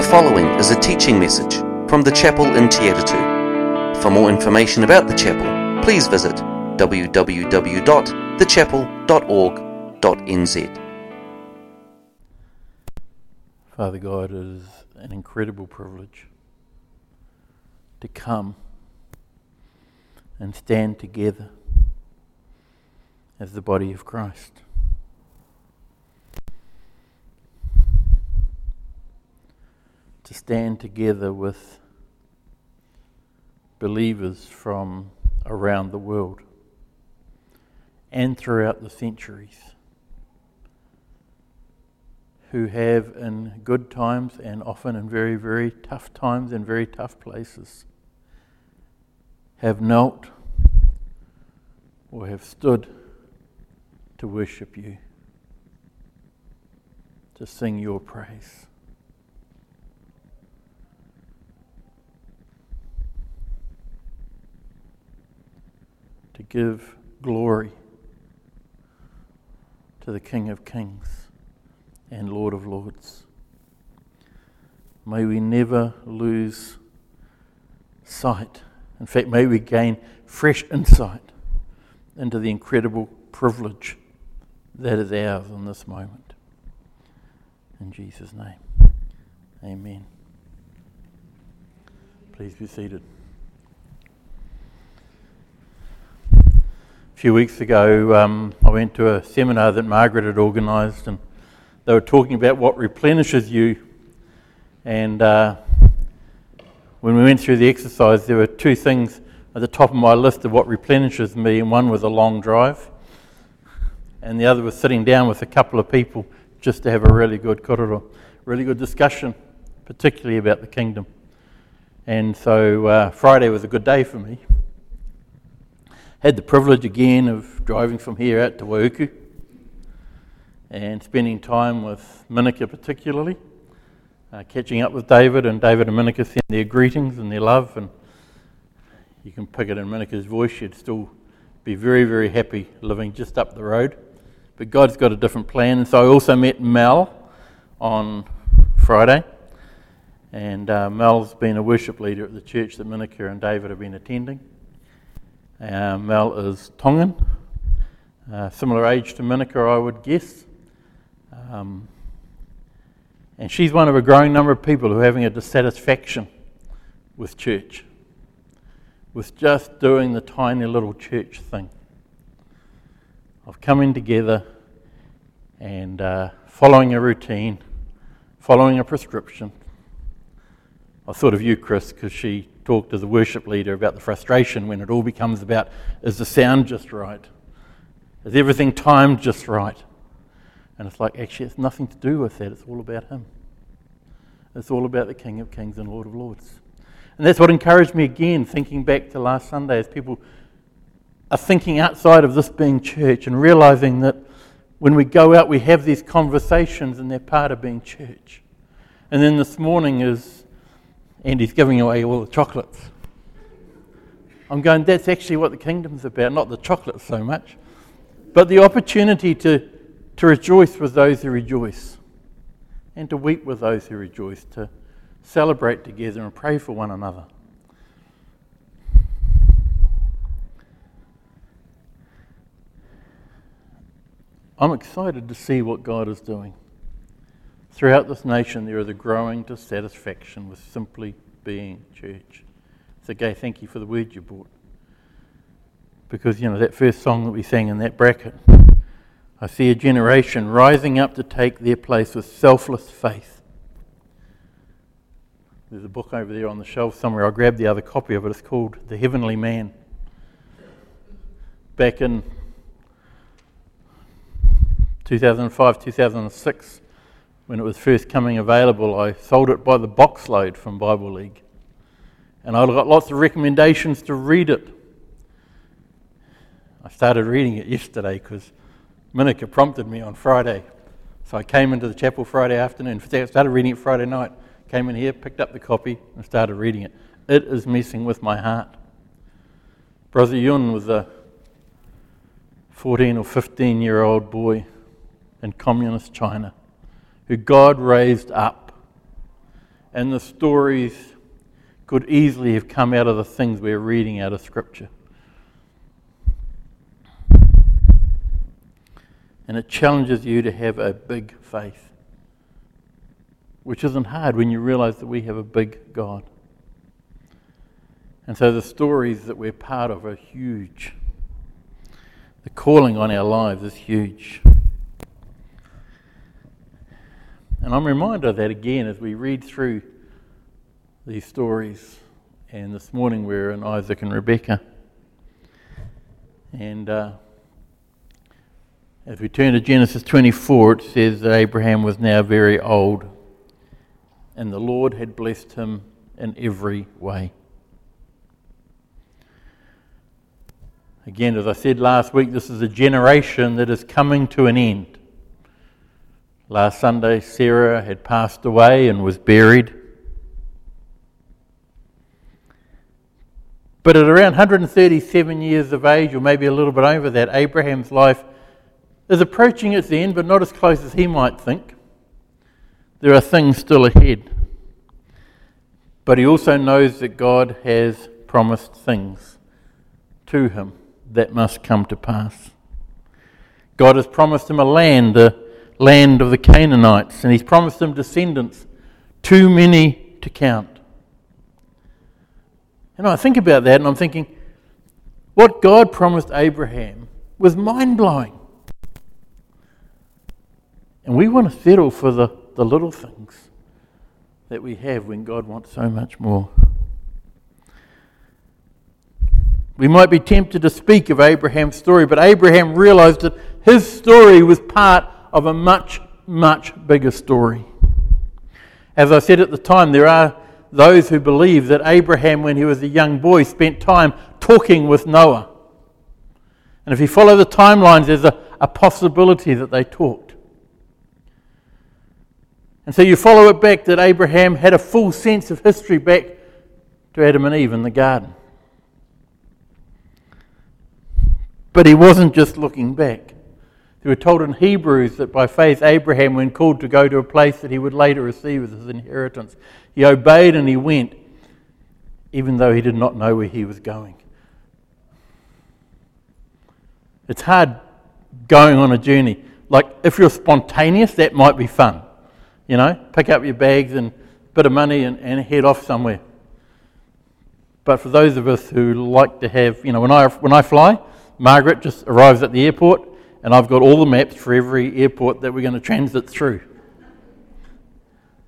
The following is a teaching message from the chapel in Te Atatu. For more information about the chapel, please visit www.thechapel.org.nz. Father God, it is an incredible privilege to come and stand together as the body of Christ. To stand together with believers from around the world and throughout the centuries who have, in good times and often in very, very tough times and very tough places, have knelt or have stood to worship you, to sing your praise. Give glory to the King of Kings and Lord of Lords. May we never lose sight. In fact, may we gain fresh insight into the incredible privilege that is ours in this moment. In Jesus' name, amen. Please be seated. Few weeks ago, um, I went to a seminar that Margaret had organised, and they were talking about what replenishes you. And uh, when we went through the exercise, there were two things at the top of my list of what replenishes me, and one was a long drive, and the other was sitting down with a couple of people just to have a really good korero, really good discussion, particularly about the kingdom. And so uh, Friday was a good day for me. Had the privilege again of driving from here out to Waiuku and spending time with Minika particularly, uh, catching up with David, and David and Minika send their greetings and their love, and you can pick it in Minika's voice. She'd still be very, very happy living just up the road. But God's got a different plan. And so I also met Mel on Friday. And uh, Mel's been a worship leader at the church that Minika and David have been attending. Uh, Mel is Tongan, uh, similar age to Minika, I would guess. Um, and she's one of a growing number of people who are having a dissatisfaction with church, with just doing the tiny little church thing of coming together and uh, following a routine, following a prescription. I thought of you, Chris, because she talked to the worship leader about the frustration when it all becomes about is the sound just right? Is everything timed just right? And it's like, actually, it's nothing to do with that. It's all about Him. It's all about the King of Kings and Lord of Lords. And that's what encouraged me again, thinking back to last Sunday, as people are thinking outside of this being church and realizing that when we go out, we have these conversations and they're part of being church. And then this morning is Andy's giving away all the chocolates. I'm going, that's actually what the kingdom's about, not the chocolate so much, but the opportunity to to rejoice with those who rejoice, and to weep with those who rejoice, to celebrate together and pray for one another. I'm excited to see what God is doing. Throughout this nation, there is a growing dissatisfaction with simply being church. So, Gay, thank you for the word you brought. Because, you know, that first song that we sang in that bracket, I see a generation rising up to take their place with selfless faith. There's a book over there on the shelf somewhere. I'll grab the other copy of it. It's called The Heavenly Man. Back in 2005, 2006, when it was first coming available, I sold it by the boxload from Bible League. And I got lots of recommendations to read it. I started reading it yesterday because Minika prompted me on Friday. So I came into the chapel Friday afternoon, started reading it Friday night, came in here, picked up the copy, and started reading it. It is messing with my heart. Brother Yun was a 14 or 15 year old boy in communist China who God raised up and the stories could easily have come out of the things we're reading out of Scripture. And it challenges you to have a big faith, which isn't hard when you realize that we have a big God. And so the stories that we're part of are huge. The calling on our lives is huge. And I'm reminded of that again as we read through these stories. And this morning we're in Isaac and Rebekah. And uh, as we turn to Genesis 24, it says that Abraham was now very old, and the Lord had blessed him in every way. Again, as I said last week, this is a generation that is coming to an end. Last Sunday, Sarah had passed away and was buried. But at around 137 years of age, or maybe a little bit over that, Abraham's life is approaching its end, but not as close as he might think. There are things still ahead. But he also knows that God has promised things to him that must come to pass. God has promised him a land, the land of the Canaanites, and he's promised them descendants, too many to count. And I think about that and I'm thinking, what God promised Abraham was mind blowing. And we want to settle for the, the little things that we have when God wants so much more. We might be tempted to speak of Abraham's story, but Abraham realized that his story was part of a much, much bigger story. As I said at the time, there are those who believe that Abraham, when he was a young boy, spent time talking with Noah. And if you follow the timelines, there's a, a possibility that they talked. And so you follow it back that Abraham had a full sense of history back to Adam and Eve in the garden. But he wasn't just looking back. We were told in Hebrews that by faith, Abraham, when called to go to a place that he would later receive as his inheritance, he obeyed and he went, even though he did not know where he was going. It's hard going on a journey. Like, if you're spontaneous, that might be fun. You know, pick up your bags and a bit of money and, and head off somewhere. But for those of us who like to have, you know, when I, when I fly, Margaret just arrives at the airport, and I've got all the maps for every airport that we're going to transit through.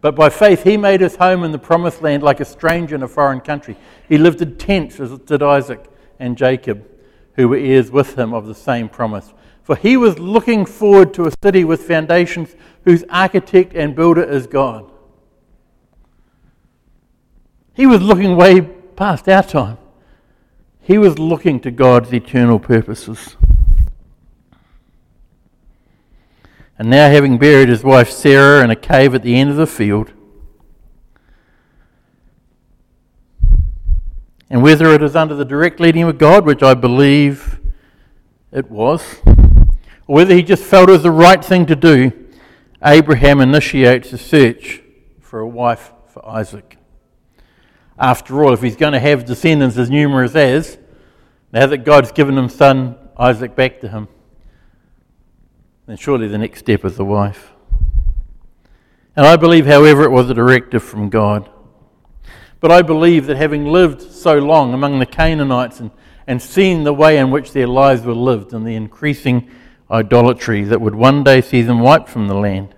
But by faith, he made his home in the promised land like a stranger in a foreign country. He lived in tents, as did Isaac and Jacob, who were heirs with him of the same promise. For he was looking forward to a city with foundations whose architect and builder is God. He was looking way past our time. He was looking to God's eternal purposes. And now, having buried his wife Sarah in a cave at the end of the field, and whether it is under the direct leading of God, which I believe it was, or whether he just felt it was the right thing to do, Abraham initiates a search for a wife for Isaac. After all, if he's going to have descendants as numerous as, now that God's given him son Isaac back to him, then surely the next step is the wife. And I believe, however, it was a directive from God. But I believe that having lived so long among the Canaanites and, and seen the way in which their lives were lived and the increasing idolatry that would one day see them wiped from the land,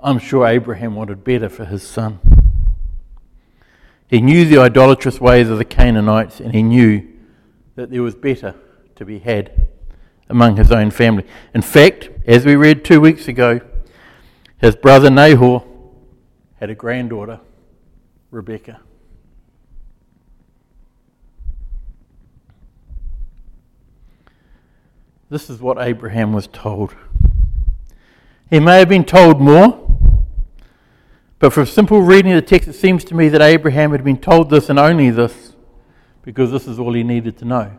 I'm sure Abraham wanted better for his son. He knew the idolatrous ways of the Canaanites, and he knew that there was better to be had among his own family. In fact, as we read two weeks ago, his brother Nahor had a granddaughter, Rebekah. This is what Abraham was told. He may have been told more, but from simple reading of the text, it seems to me that Abraham had been told this and only this because this is all he needed to know.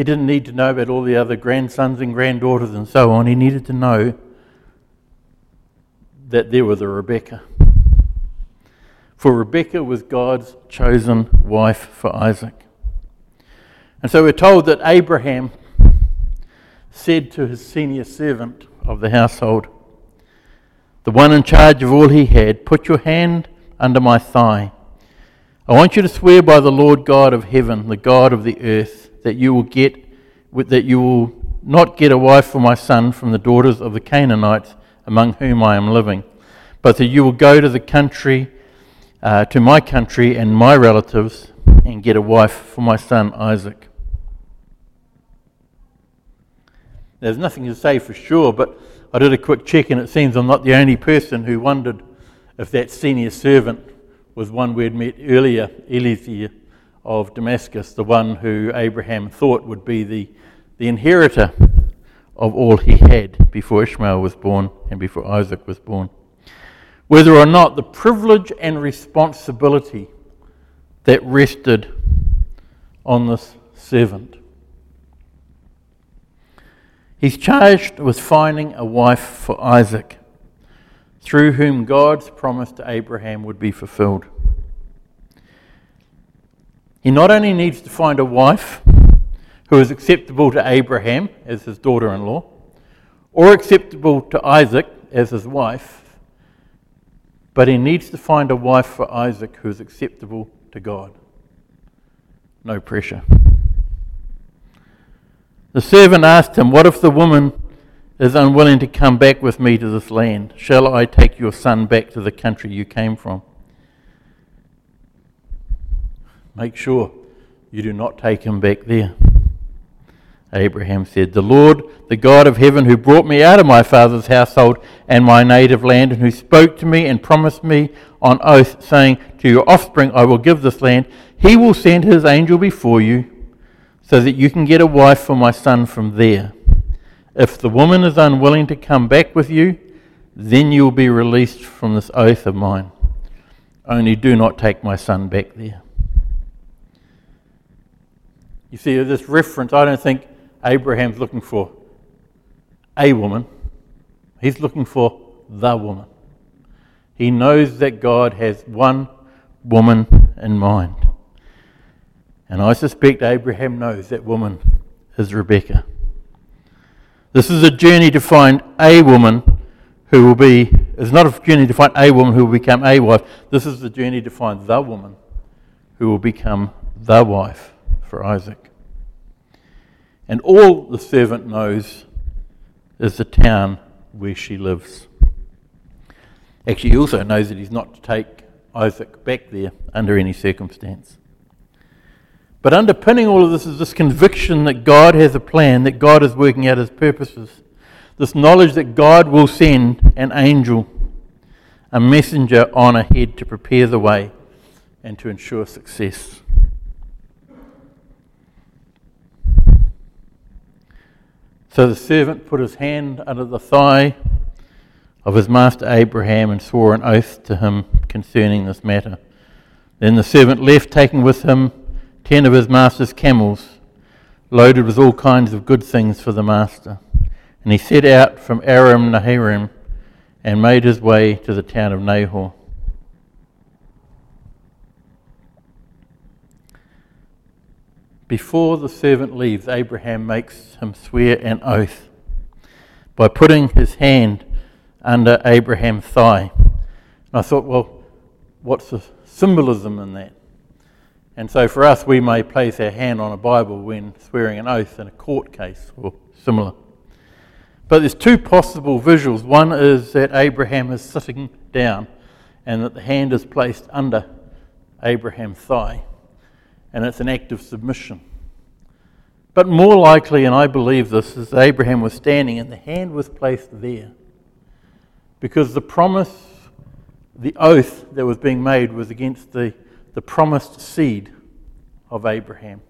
He didn't need to know about all the other grandsons and granddaughters and so on. He needed to know that there was a Rebekah. For Rebekah was God's chosen wife for Isaac. And so we're told that Abraham said to his senior servant of the household, the one in charge of all he had, Put your hand under my thigh. I want you to swear by the Lord God of heaven, the God of the earth, that you will get that you will not get a wife for my son from the daughters of the Canaanites among whom I am living, but that you will go to the country, uh, to my country and my relatives, and get a wife for my son Isaac. There's nothing to say for sure, but I did a quick check, and it seems I'm not the only person who wondered if that senior servant was one we'd met earlier, Eliezer of Damascus, the one who Abraham thought would be the, the inheritor of all he had before Ishmael was born and before Isaac was born. Whether or not the privilege and responsibility that rested on this servant. He's charged with finding a wife for Isaac, through whom God's promise to Abraham would be fulfilled. He not only needs to find a wife who is acceptable to Abraham as his daughter in law, or acceptable to Isaac as his wife, but he needs to find a wife for Isaac who is acceptable to God. No pressure. The servant asked him, What if the woman is unwilling to come back with me to this land? Shall I take your son back to the country you came from? Make sure you do not take him back there. Abraham said, The Lord, the God of heaven, who brought me out of my father's household and my native land, and who spoke to me and promised me on oath, saying, To your offspring I will give this land, he will send his angel before you so that you can get a wife for my son from there. If the woman is unwilling to come back with you, then you will be released from this oath of mine. Only do not take my son back there. You see, this reference, I don't think Abraham's looking for a woman, he's looking for the woman. He knows that God has one woman in mind. And I suspect Abraham knows that woman is Rebekah. This is a journey to find a woman who will be, it's not a journey to find a woman who will become a wife. This is the journey to find the woman who will become the wife for Isaac. And all the servant knows is the town where she lives. Actually, he also knows that he's not to take Isaac back there under any circumstance. But underpinning all of this is this conviction that God has a plan, that God is working out his purposes. This knowledge that God will send an angel, a messenger on ahead to prepare the way and to ensure success. So the servant put his hand under the thigh of his master Abraham and swore an oath to him concerning this matter. Then the servant left, taking with him ten of his master's camels, loaded with all kinds of good things for the master. And he set out from Aram Naharaim and made his way to the town of Nahor. Before the servant leaves, Abraham makes him swear an oath by putting his hand under Abraham's thigh. And I thought, well, what's the symbolism in that? And so for us, we may place our hand on a Bible when swearing an oath in a court case or similar. But there's two possible visuals. One is that Abraham is sitting down and that the hand is placed under Abraham's thigh, and it's an act of submission. But more likely, and I believe this, is Abraham was standing and the hand was placed there because the promise, the oath that was being made was against the the promised seed of Abraham.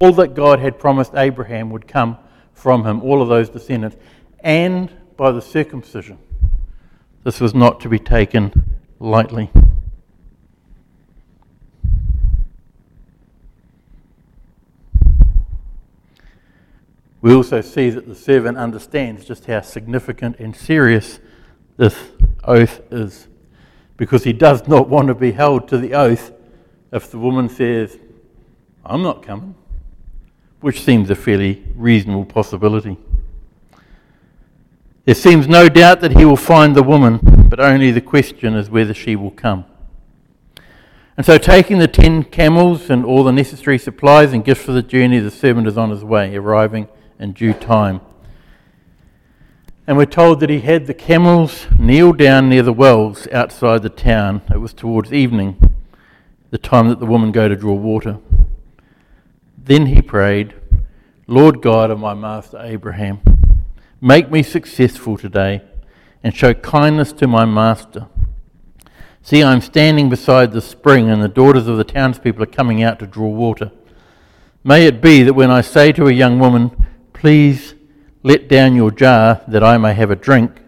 All that God had promised Abraham would come from him, all of those descendants, and by the circumcision. This was not to be taken lightly. We also see that the servant understands just how significant and serious this oath is, because he does not want to be held to the oath if the woman says, I'm not coming, which seems a fairly reasonable possibility. There seems no doubt that he will find the woman, but only the question is whether she will come. And so, taking the ten camels and all the necessary supplies and gifts for the journey, the servant is on his way, arriving in due time. And we're told that he had the camels kneel down near the wells outside the town. It was towards evening, the time that the woman go to draw water. Then he prayed, Lord God of my master Abraham, make me successful today and show kindness to my master See, I'm standing beside the spring, and the daughters of the townspeople are coming out to draw water. May it be that when I say to a young woman, Please let down your jar that I may have a drink,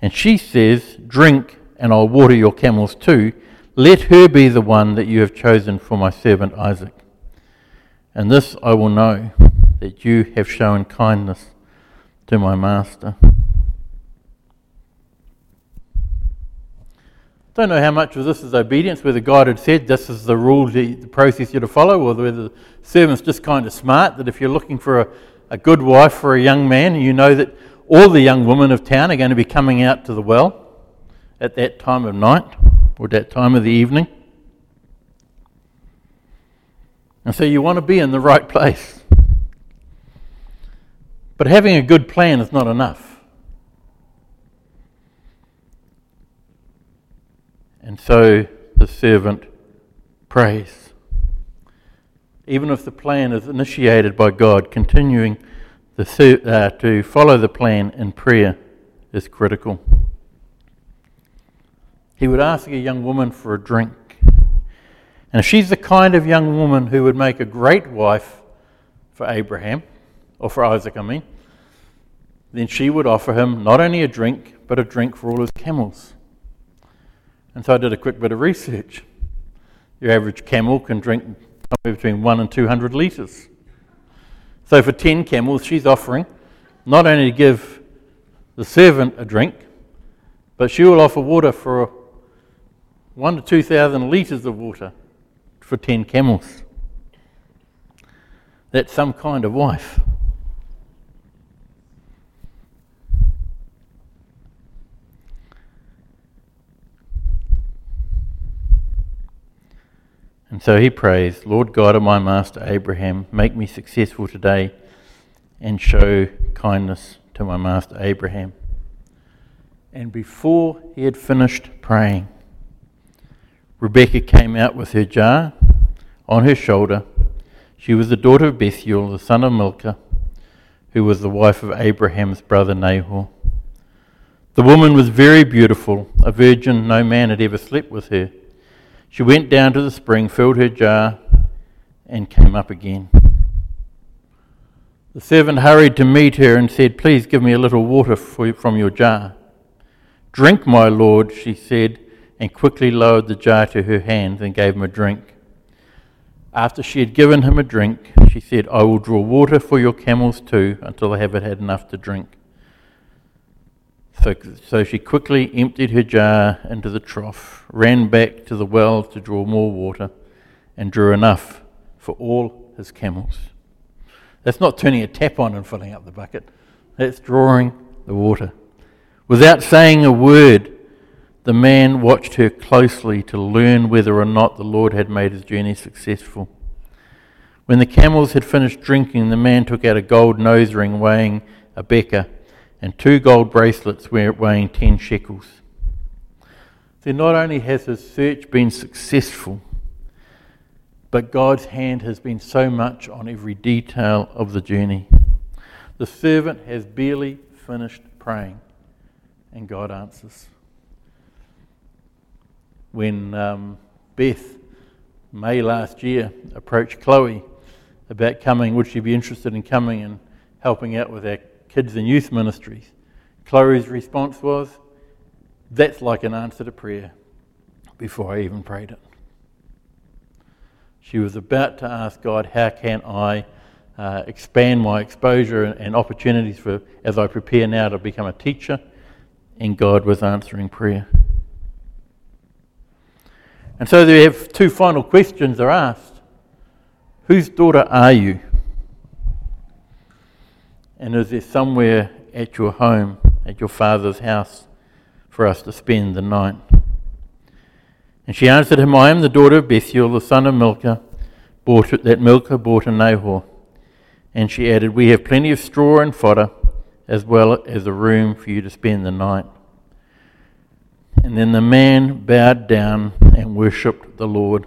and she says, Drink, and I'll water your camels too, let her be the one that you have chosen for my servant Isaac. And this I will know, that you have shown kindness to my master. Don't know how much of this is obedience, whether God had said this is the rule, the, process you're to follow, or whether the servant's just kind of smart that if you're looking for a, a good wife for a young man, you know that all the young women of town are going to be coming out to the well at that time of night or that time of the evening. And so you want to be in the right place. But having a good plan is not enough. And so the servant prays. Even if the plan is initiated by God, continuing the, uh, to follow the plan in prayer is critical. He would ask a young woman for a drink. And if she's the kind of young woman who would make a great wife for Abraham, or for Isaac, I mean, then she would offer him not only a drink, but a drink for all his camels. And so I did a quick bit of research. Your average camel can drink somewhere between 1 and 200 litres. So for 10 camels, she's offering not only to give the servant a drink, but she will offer water for 1 to 2,000 litres of water for 10 camels. That's some kind of wife. And so he prays, Lord God of my master Abraham, make me successful today and show kindness to my master Abraham. And before he had finished praying, Rebekah came out with her jar on her shoulder. She was the daughter of Bethuel, the son of Milcah, who was the wife of Abraham's brother Nahor. The woman was very beautiful, a virgin, no man had ever slept with her. She went down to the spring, filled her jar, and came up again. The servant hurried to meet her and said, Please give me a little water from your jar. Drink, my lord, she said, and quickly lowered the jar to her hand and gave him a drink. After she had given him a drink, she said, I will draw water for your camels too until they have had enough to drink. So, she quickly emptied her jar into the trough, ran back to the well to draw more water, and drew enough for all his camels. That's not turning a tap on and filling up the bucket, that's drawing the water. Without saying a word, the man watched her closely to learn whether or not the Lord had made his journey successful. When the camels had finished drinking, the man took out a gold nose ring weighing a beka and two gold bracelets weighing 10 shekels. So not only has his search been successful, but God's hand has been so much on every detail of the journey. The servant has barely finished praying, and God answers. When um, Beth, May last year, approached Chloe about coming, would she be interested in coming and helping out with our kids and youth ministries. Chloe's response was, That's like an answer to prayer before I even prayed it. She was about to ask God, How can I uh, expand my exposure and, and opportunities for as I prepare now to become a teacher and God was answering prayer. And so they have two final questions are asked. Whose daughter are you? And is there somewhere at your home, at your father's house, for us to spend the night? And she answered him, I am the daughter of Bethuel, the son of Milcah, bought, that Milcah bought in Nahor. And she added, We have plenty of straw and fodder, as well as a room for you to spend the night. And then the man bowed down and worshipped the Lord,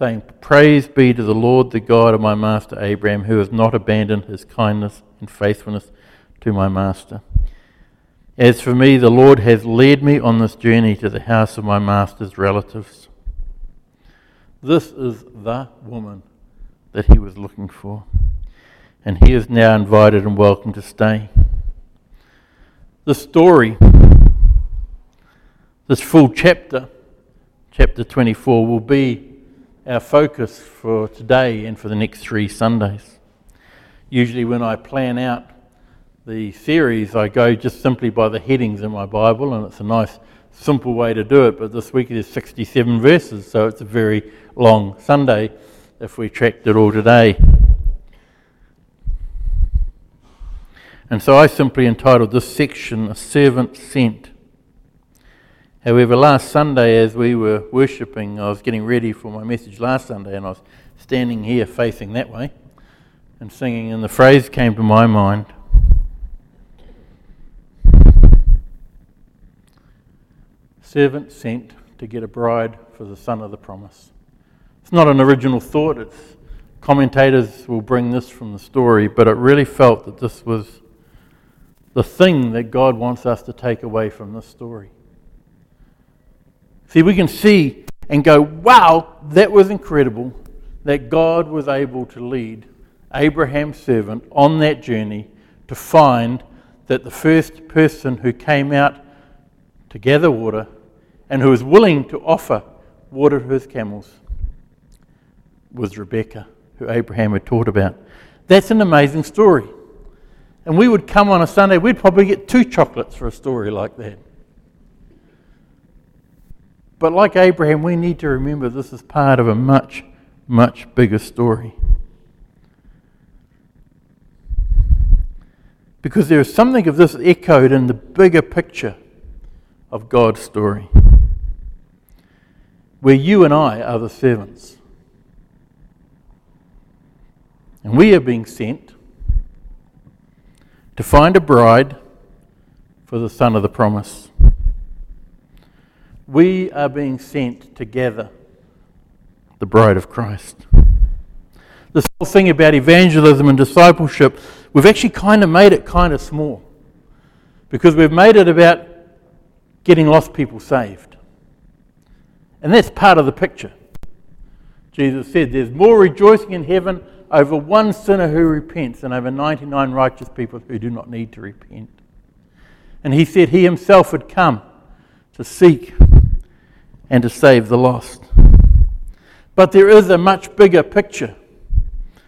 saying, Praise be to the Lord, the God of my master Abraham, who has not abandoned his kindness and faithfulness to my master. As for me, the Lord has led me on this journey to the house of my master's relatives. This is the woman that he was looking for. And he is now invited and welcome to stay. The story this full chapter, chapter 24, will be our focus for today and for the next three Sundays. Usually, when I plan out the series, I go just simply by the headings in my Bible, and it's a nice, simple way to do it. But this week there's 67 verses, so it's a very long Sunday if we tracked it all today. And so I simply entitled this section A Servant Sent. However, last Sunday, as we were worshipping, I was getting ready for my message last Sunday, and I was standing here facing that way and singing, and the phrase came to my mind Servant sent to get a bride for the son of the promise. It's not an original thought, it's commentators will bring this from the story, but it really felt that this was the thing that God wants us to take away from this story. See, we can see and go, wow, that was incredible that God was able to lead Abraham's servant on that journey to find that the first person who came out to gather water and who was willing to offer water to his camels was Rebekah, who Abraham had taught about. That's an amazing story. And we would come on a Sunday, we'd probably get two chocolates for a story like that. But like Abraham, we need to remember this is part of a much, much bigger story. Because there is something of this echoed in the bigger picture of God's story, where you and I are the servants. And we are being sent to find a bride for the son of the promise we are being sent together, the bride of Christ. This whole thing about evangelism and discipleship, we've actually kind of made it kind of small because we've made it about getting lost people saved. And that's part of the picture. Jesus said, There's more rejoicing in heaven over one sinner who repents than over 99 righteous people who do not need to repent. And he said he himself had come to seek and to save the lost. But there is a much bigger picture.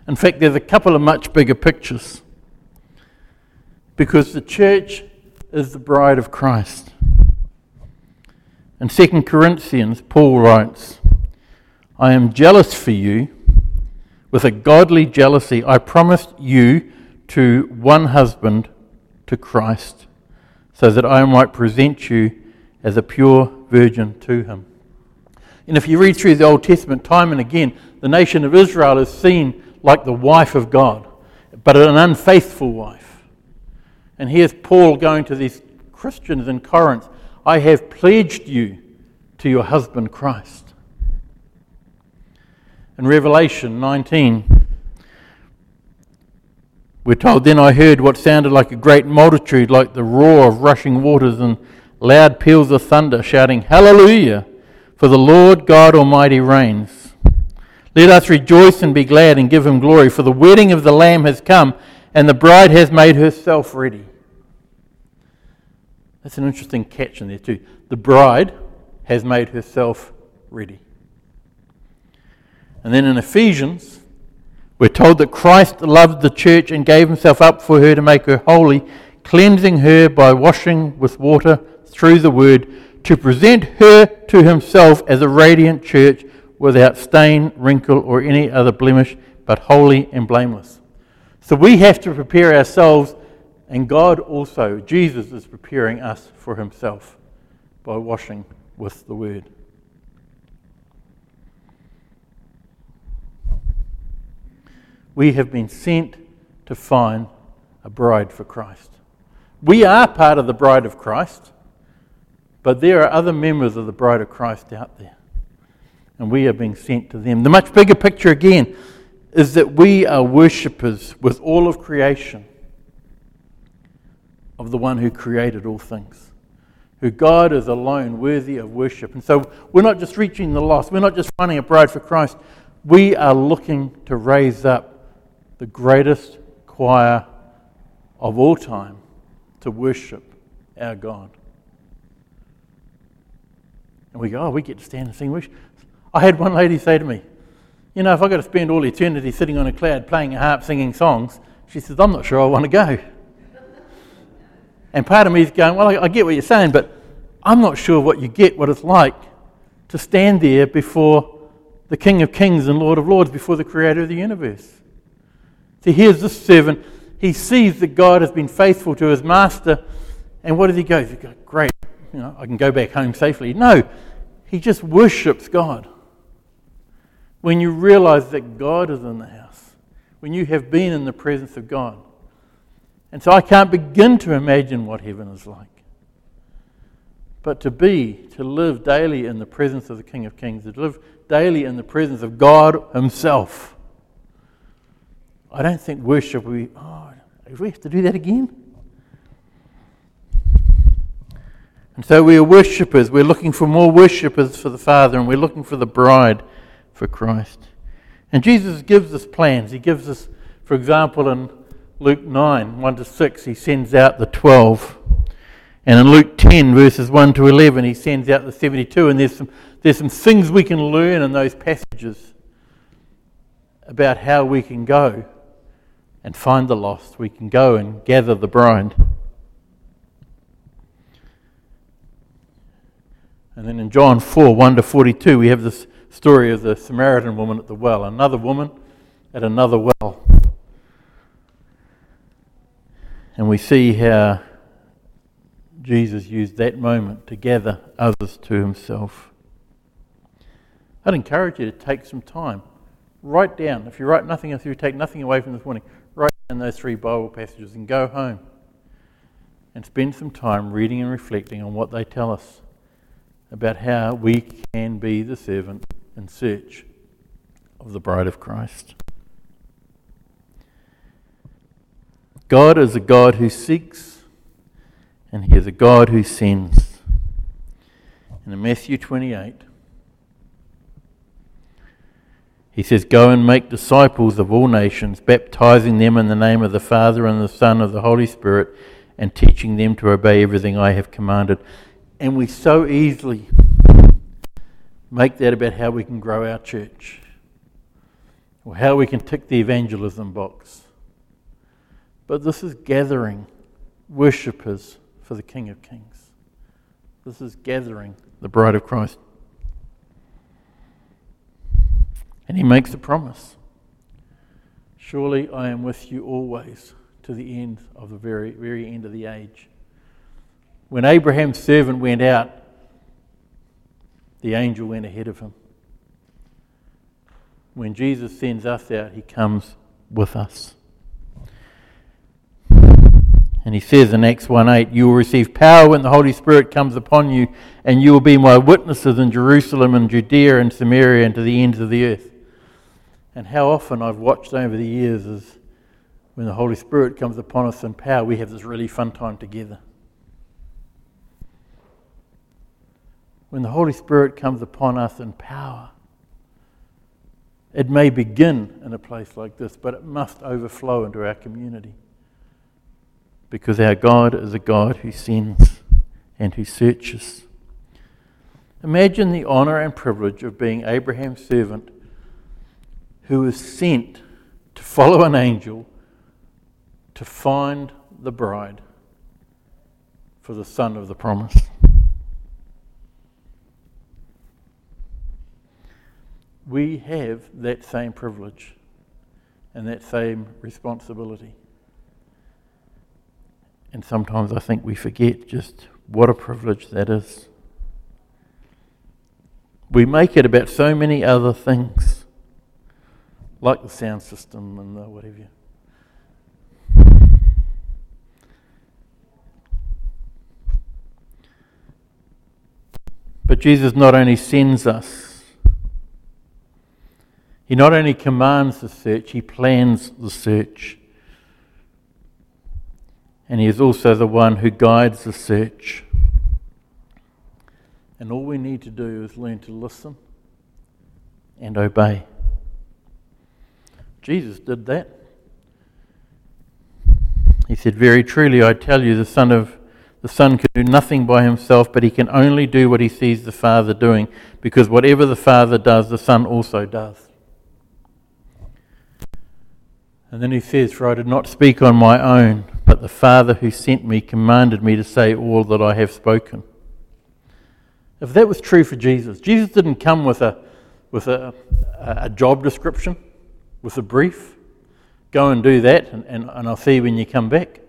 In fact, there's a couple of much bigger pictures. Because the church is the bride of Christ. In 2 Corinthians, Paul writes, I am jealous for you with a godly jealousy. I promised you to one husband, to Christ, so that I might present you as a pure virgin to him. And if you read through the Old Testament time and again, the nation of Israel is seen like the wife of God, but an unfaithful wife. And here's Paul going to these Christians in Corinth I have pledged you to your husband Christ. In Revelation 19, we're told, Then I heard what sounded like a great multitude, like the roar of rushing waters and loud peals of thunder, shouting, Hallelujah! For the Lord God Almighty reigns. Let us rejoice and be glad and give him glory, for the wedding of the Lamb has come, and the bride has made herself ready. That's an interesting catch in there, too. The bride has made herself ready. And then in Ephesians, we're told that Christ loved the church and gave himself up for her to make her holy, cleansing her by washing with water through the word to present her to himself as a radiant church without stain, wrinkle, or any other blemish, but holy and blameless. So we have to prepare ourselves, and God also, Jesus, is preparing us for himself by washing with the word. We have been sent to find a bride for Christ. We are part of the bride of Christ, but there are other members of the bride of Christ out there, and we are being sent to them. The much bigger picture, again, is that we are worshippers with all of creation of the one who created all things, who God is alone worthy of worship. And so we're not just reaching the lost, we're not just finding a bride for Christ, we are looking to raise up the greatest choir of all time to worship our God. And we go, oh, we get to stand and sing. I had one lady say to me, you know, if I've got to spend all eternity sitting on a cloud playing a harp, singing songs, she says, I'm not sure I want to go. and part of me is going, well, I, I get what you're saying, but I'm not sure what you get, what it's like to stand there before the King of Kings and Lord of Lords, before the Creator of the universe. See, here's this servant. He sees that God has been faithful to his master. And what does he go? He goes, Great, you know, I can go back home safely. No, he just worships God. When you realize that God is in the house, when you have been in the presence of God. And so I can't begin to imagine what heaven is like. But to be, to live daily in the presence of the King of Kings, to live daily in the presence of God Himself I don't think worship, we, oh, do we have to do that again? And so we are worshippers. We're looking for more worshippers for the Father, and we're looking for the bride for Christ. And Jesus gives us plans. He gives us, for example, in Luke 9, 1 to 6, he sends out the 12. And in Luke 10, verses 1 to 11, he sends out the 72. And there's some, there's some things we can learn in those passages about how we can go and find the lost. We can go and gather the bride. And then in John 4 1 to 42, we have this story of the Samaritan woman at the well, another woman at another well. And we see how Jesus used that moment to gather others to himself. I'd encourage you to take some time. Write down, if you write nothing else, you take nothing away from this morning, write down those three Bible passages and go home and spend some time reading and reflecting on what they tell us about how we can be the servant in search of the bride of Christ. God is a God who seeks, and He is a God who sends. And in Matthew 28, he says, Go and make disciples of all nations, baptizing them in the name of the Father and the Son of the Holy Spirit, and teaching them to obey everything I have commanded. And we so easily make that about how we can grow our church, or how we can tick the evangelism box. But this is gathering worshippers for the King of Kings. This is gathering the bride of Christ. And he makes a promise Surely I am with you always to the end of the very, very end of the age. When Abraham's servant went out, the angel went ahead of him. When Jesus sends us out, he comes with us. And he says in Acts 1 8, You will receive power when the Holy Spirit comes upon you, and you will be my witnesses in Jerusalem and Judea and Samaria and to the ends of the earth. And how often I've watched over the years is when the Holy Spirit comes upon us in power, we have this really fun time together. When the Holy Spirit comes upon us in power, it may begin in a place like this, but it must overflow into our community. Because our God is a God who sends and who searches. Imagine the honor and privilege of being Abraham's servant who was sent to follow an angel to find the bride for the son of the promise. We have that same privilege and that same responsibility. And sometimes I think we forget just what a privilege that is. We make it about so many other things, like the sound system and the whatever. But Jesus not only sends us, He not only commands the search, He plans the search. And He is also the one who guides the search. And all we need to do is learn to listen and obey. Jesus did that. He said, Very truly, I tell you, the Son of the Son can do nothing by himself, but he can only do what he sees the Father doing, because whatever the Father does, the Son also does. And then he says, For I did not speak on my own, but the Father who sent me commanded me to say all that I have spoken. If that was true for Jesus, Jesus didn't come with a, with a, a job description, with a brief. Go and do that, and, and, and I'll see you when you come back.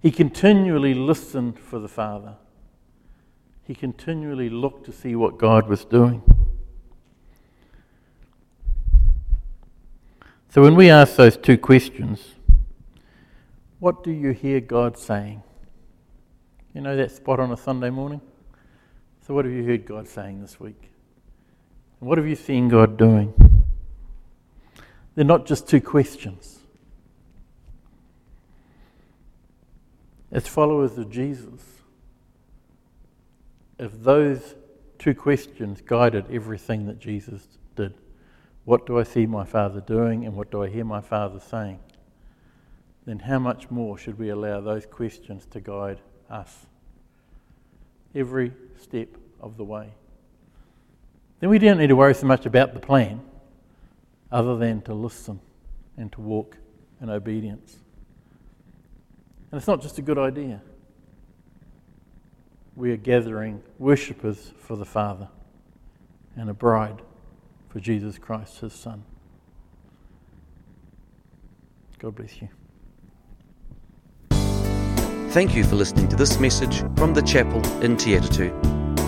He continually listened for the Father. He continually looked to see what God was doing. So when we ask those two questions, what do you hear God saying? You know that spot on a Sunday morning? So, what have you heard God saying this week? And what have you seen God doing? They're not just two questions. as followers of Jesus, if those two questions guided everything that Jesus what do I see my Father doing and what do I hear my Father saying? Then how much more should we allow those questions to guide us every step of the way? Then we don't need to worry so much about the plan other than to listen and to walk in obedience. And it's not just a good idea. We are gathering worshippers for the Father and a bride for Jesus Christ, his Son. God bless you. Thank you for listening to this message from the chapel in Te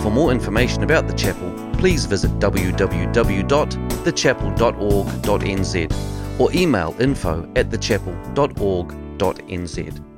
For more information about the chapel, please visit www.thechapel.org.nz or email info at thechapel.org.nz.